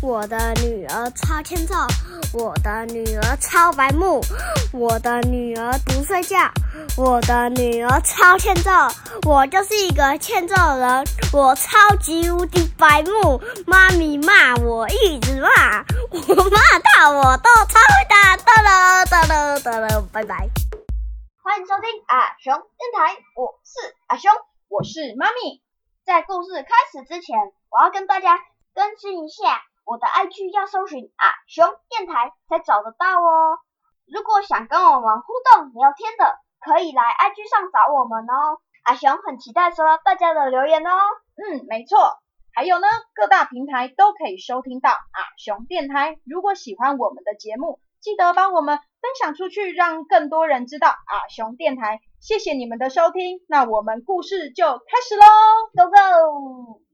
我的女儿超欠揍，我的女儿超白目，我的女儿不睡觉，我的女儿超欠揍。我就是一个欠揍人，我超级无敌白目。妈咪骂我一直骂，我骂到我都超会打。哒了哒了哒了，拜拜。欢迎收听阿雄电台，我是阿雄，我是妈咪。在故事开始之前，我要跟大家更新一下，我的 IG 要搜寻阿熊电台才找得到哦。如果想跟我们互动聊天的，可以来 IG 上找我们哦。阿熊很期待收到大家的留言哦。嗯，没错。还有呢，各大平台都可以收听到阿熊电台。如果喜欢我们的节目，记得帮我们分享出去，让更多人知道阿熊电台。谢谢你们的收听，那我们故事就开始喽，Go Go！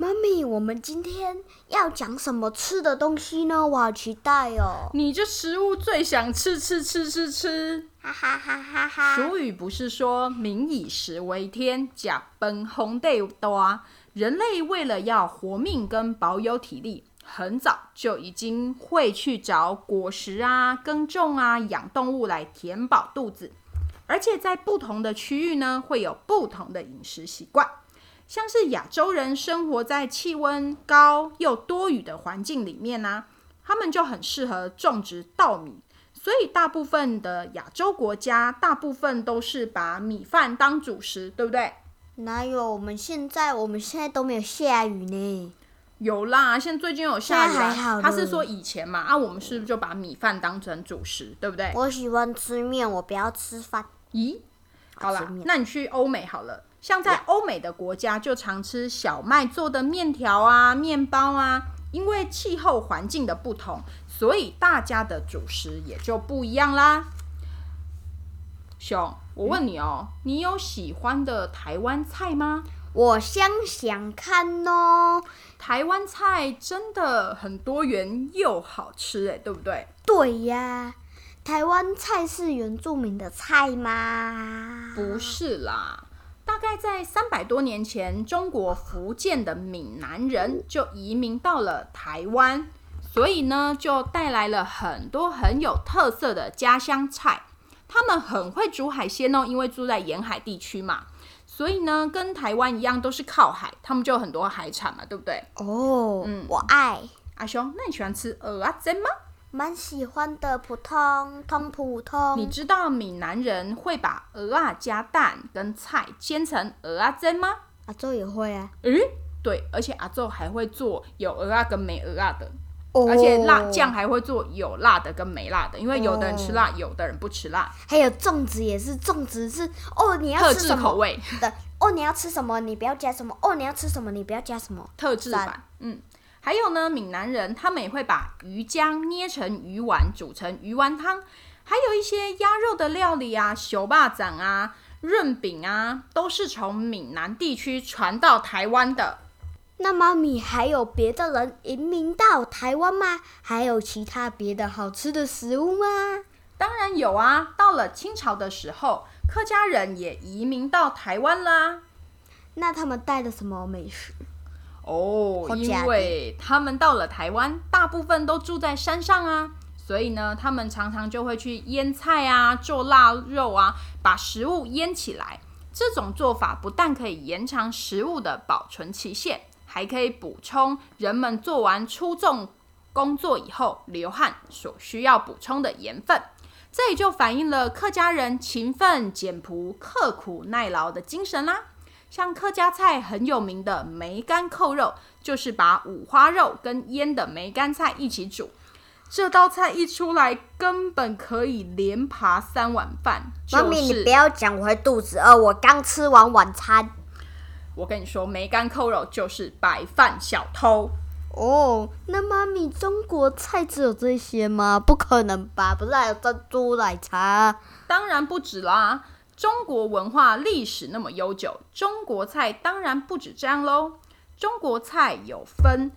妈咪，我们今天要讲什么吃的东西呢？我好期待哦！你这食物最想吃吃吃吃吃，哈哈哈哈哈！俗语不是说“民以食为天”，甲奔红豆多。人类为了要活命跟保有体力。很早就已经会去找果实啊、耕种啊、养动物来填饱肚子，而且在不同的区域呢，会有不同的饮食习惯。像是亚洲人生活在气温高又多雨的环境里面呢，他们就很适合种植稻米，所以大部分的亚洲国家，大部分都是把米饭当主食，对不对？哪有？我们现在我们现在都没有下雨呢。有啦，现在最近有下雨啊。他是说以前嘛，啊，我们是不是就把米饭当成主食，对不对？我喜欢吃面，我不要吃饭。咦，好啦，那你去欧美好了，像在欧美的国家就常吃小麦做的面条啊、面包啊，因为气候环境的不同，所以大家的主食也就不一样啦。熊，我问你哦，你有喜欢的台湾菜吗？我想想看哦，台湾菜真的很多元又好吃哎，对不对？对呀，台湾菜是原住民的菜吗？不是啦，大概在三百多年前，中国福建的闽南人就移民到了台湾，所以呢，就带来了很多很有特色的家乡菜。他们很会煮海鲜哦，因为住在沿海地区嘛。所以呢，跟台湾一样，都是靠海，他们就有很多海产嘛，对不对？哦，嗯，我爱阿雄，那你喜欢吃蚵仔煎吗？蛮喜欢的，普通通普通。你知道闽南人会把鹅啊加蛋跟菜煎成鹅啊蒸吗？阿周也会啊。诶，对，而且阿周还会做有鹅啊跟没鹅啊的。而且辣酱还会做有辣的跟没辣的，因为有的人吃辣，有的人不吃辣。还有粽子也是，粽子是哦，你要吃什么口味的？哦，你要吃什么？你不要加什么？哦，你要吃什么？你不要加什么？特制版。嗯，还有呢，闽南人他们也会把鱼浆捏成鱼丸，煮成鱼丸汤。还有一些鸭肉的料理啊，手霸掌啊，润饼啊，都是从闽南地区传到台湾的。那妈咪还有别的人移民到台湾吗？还有其他别的好吃的食物吗？当然有啊！到了清朝的时候，客家人也移民到台湾啦。那他们带了什么美食？哦，因为他们到了台湾，大部分都住在山上啊，所以呢，他们常常就会去腌菜啊，做腊肉啊，把食物腌起来。这种做法不但可以延长食物的保存期限。还可以补充人们做完出重工作以后流汗所需要补充的盐分，这也就反映了客家人勤奋简朴、刻苦耐劳的精神啦。像客家菜很有名的梅干扣肉，就是把五花肉跟腌的梅干菜一起煮，这道菜一出来，根本可以连爬三碗饭。妈咪，你不要讲，我会肚子饿，我刚吃完晚餐。我跟你说，梅干扣肉就是白饭小偷哦。那妈咪，中国菜只有这些吗？不可能吧？不是还有珍珠奶茶？当然不止啦！中国文化历史那么悠久，中国菜当然不止这样喽。中国菜有分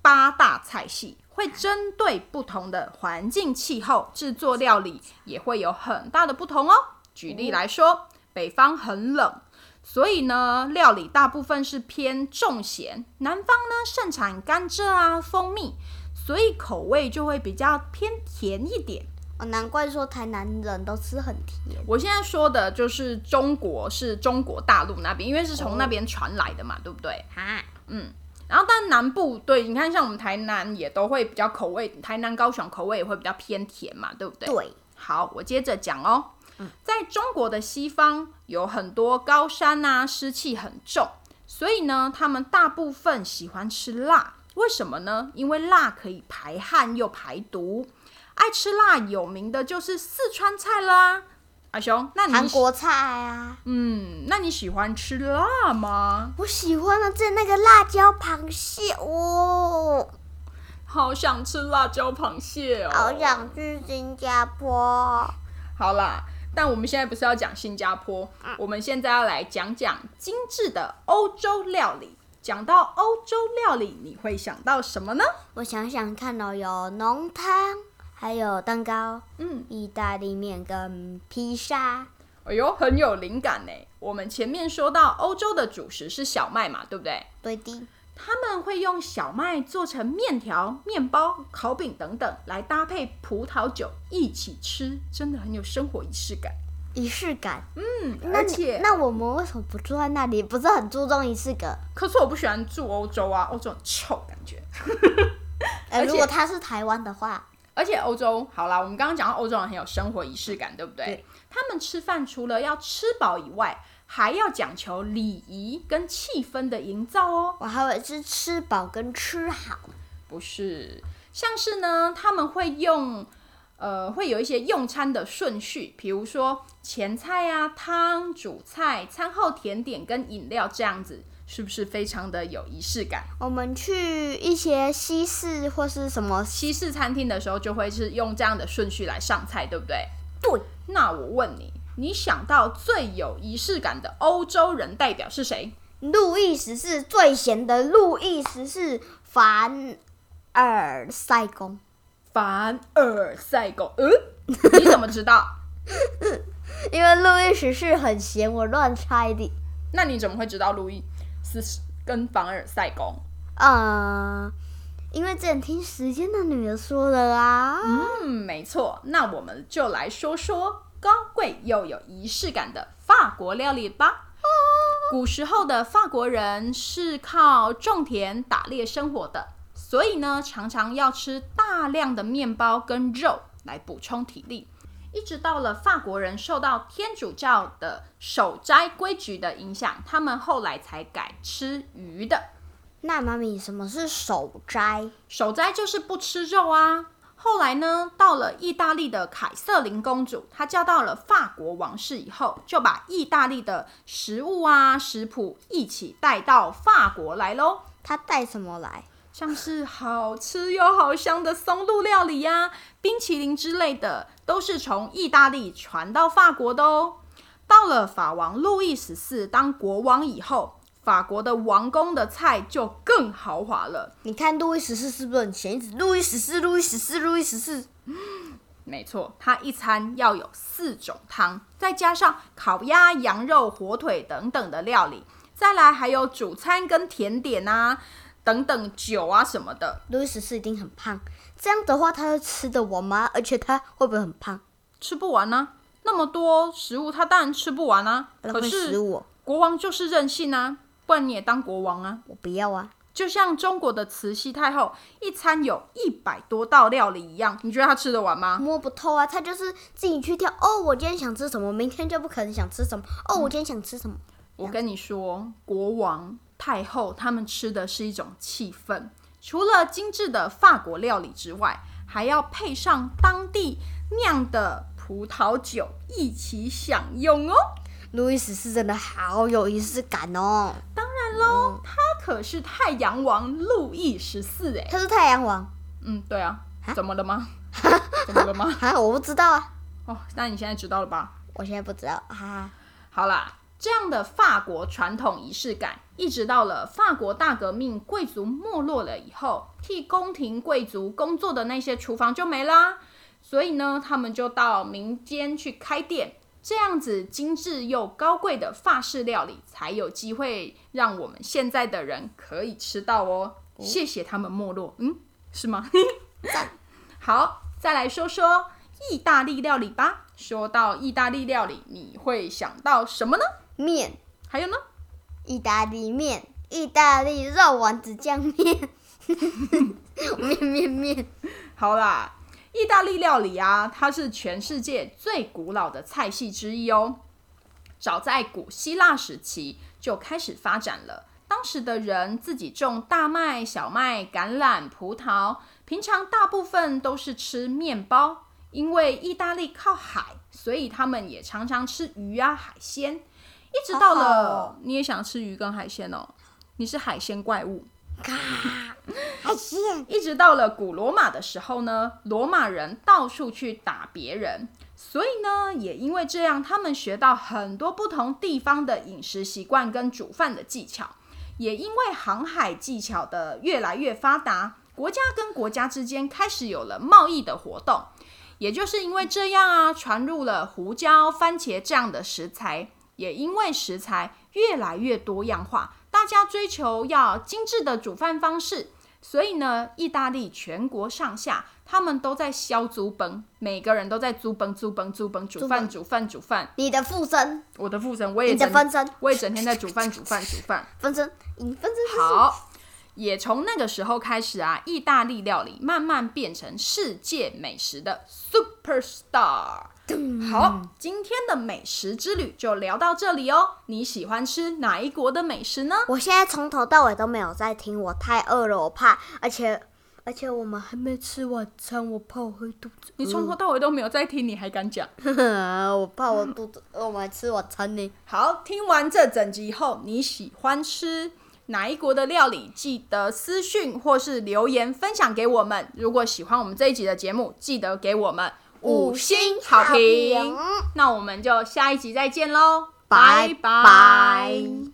八大菜系，会针对不同的环境气候制作料理，也会有很大的不同哦。举例来说，北方很冷。所以呢，料理大部分是偏重咸。南方呢盛产甘蔗啊、蜂蜜，所以口味就会比较偏甜一点。哦，难怪说台南人都吃很甜。我现在说的就是中国，是中国大陆那边，因为是从那边传来的嘛，对不对？哈，嗯。然后，但南部对，你看像我们台南也都会比较口味，台南高雄口味也会比较偏甜嘛，对不对？对。好，我接着讲哦。嗯在中国的西方有很多高山啊，湿气很重，所以呢，他们大部分喜欢吃辣。为什么呢？因为辣可以排汗又排毒。爱吃辣有名的就是四川菜啦。阿雄，那你韩国菜啊？嗯，那你喜欢吃辣吗？我喜欢的在那个辣椒螃蟹哦。好想吃辣椒螃蟹哦。好想去新加坡。好啦。但我们现在不是要讲新加坡，我们现在要来讲讲精致的欧洲料理。讲到欧洲料理，你会想到什么呢？我想想看哦，有浓汤，还有蛋糕，嗯，意大利面跟披萨。哎呦，很有灵感呢。我们前面说到欧洲的主食是小麦嘛，对不对？对的。他们会用小麦做成面条、面包、烤饼等等，来搭配葡萄酒一起吃，真的很有生活仪式感。仪式感，嗯，而且那我们为什么不住在那里？不是很注重仪式感？可是我不喜欢住欧洲啊，欧洲很臭感觉。呃，如果他是台湾的话，而且欧洲好啦，我们刚刚讲到欧洲人很有生活仪式感，对不对？对。他们吃饭除了要吃饱以外，还要讲求礼仪跟气氛的营造哦。我还以为是吃饱跟吃好，不是，像是呢，他们会用。呃，会有一些用餐的顺序，比如说前菜啊、汤、主菜、餐后甜点跟饮料这样子，是不是非常的有仪式感？我们去一些西式或是什么西式餐厅的时候，就会是用这样的顺序来上菜，对不对？对。那我问你，你想到最有仪式感的欧洲人代表是谁？路易十四最闲的路易十四凡尔赛宫。凡尔赛宫，嗯，你怎么知道？因为路易十四很闲，我乱猜的。那你怎么会知道路易斯跟凡尔赛宫？呃，因为之前听《时间的女儿》说的啊。嗯，没错。那我们就来说说高贵又有仪式感的法国料理吧。古时候的法国人是靠种田打猎生活的。所以呢，常常要吃大量的面包跟肉来补充体力。一直到了法国人受到天主教的守斋规矩的影响，他们后来才改吃鱼的。那妈咪，什么是守斋？守斋就是不吃肉啊。后来呢，到了意大利的凯瑟琳公主，她嫁到了法国王室以后，就把意大利的食物啊食谱一起带到法国来喽。她带什么来？像是好吃又好香的松露料理呀、冰淇淋之类的，都是从意大利传到法国的哦。到了法王路易十四当国王以后，法国的王宫的菜就更豪华了。你看路易十四是不是很闲？一直路易十四、路易十四、路易十四。没错，他一餐要有四种汤，再加上烤鸭、羊肉、火腿等等的料理，再来还有主餐跟甜点啊。等等酒啊什么的，路易十四一定很胖。这样的话，他会吃得完吗？而且他会不会很胖？吃不完呢，那么多食物，他当然吃不完啊。可是国王就是任性啊，不然你也当国王啊？我不要啊！就像中国的慈禧太后，一餐有一百多道料理一样，你觉得他吃得完吗？摸不透啊，他就是自己去挑。哦，我今天想吃什么，明天就不可能想吃什么。哦，我今天想吃什么？我跟你说，国王。太后他们吃的是一种气氛，除了精致的法国料理之外，还要配上当地酿的葡萄酒一起享用哦。路易十四真的好有仪式感哦。当然喽，他可是太阳王路易十四哎。他是太阳王？嗯，对啊。怎么了吗？怎么了吗？啊，我不知道啊。哦，那你现在知道了吧？我现在不知道哈。好啦。这样的法国传统仪式感，一直到了法国大革命，贵族没落了以后，替宫廷贵族工作的那些厨房就没啦。所以呢，他们就到民间去开店，这样子精致又高贵的法式料理才有机会让我们现在的人可以吃到哦。谢谢他们没落，嗯，是吗？好，再来说说意大利料理吧。说到意大利料理，你会想到什么呢？面，还有呢？意大利面，意大利肉丸子酱面，面面面。好啦，意大利料理啊，它是全世界最古老的菜系之一哦。早在古希腊时期就开始发展了。当时的人自己种大麦、小麦、橄榄、葡萄，平常大部分都是吃面包。因为意大利靠海，所以他们也常常吃鱼啊海鲜。一直到了，你也想吃鱼跟海鲜哦？你是海鲜怪物。海鲜。一直到了古罗马的时候呢，罗马人到处去打别人，所以呢，也因为这样，他们学到很多不同地方的饮食习惯跟煮饭的技巧。也因为航海技巧的越来越发达，国家跟国家之间开始有了贸易的活动。也就是因为这样啊，传入了胡椒、番茄这样的食材。也因为食材越来越多样化，大家追求要精致的煮饭方式，所以呢，意大利全国上下他们都在销租崩，每个人都在租崩、租崩、租崩，煮饭、煮饭、煮饭。你的附身，我的附身，我也你的分身，我也整天在煮饭、煮饭、煮饭。分身，你分身好。也从那个时候开始啊，意大利料理慢慢变成世界美食的 super star。好，今天的美食之旅就聊到这里哦。你喜欢吃哪一国的美食呢？我现在从头到尾都没有在听，我太饿了，我怕，而且而且我们还没吃晚餐，我怕我会肚子。你从头到尾都没有在听，你还敢讲？我怕我肚子饿，我们吃晚餐呢。好，听完这整集后，你喜欢吃？哪一国的料理？记得私讯或是留言分享给我们。如果喜欢我们这一集的节目，记得给我们五星好评。那我们就下一集再见喽，拜拜。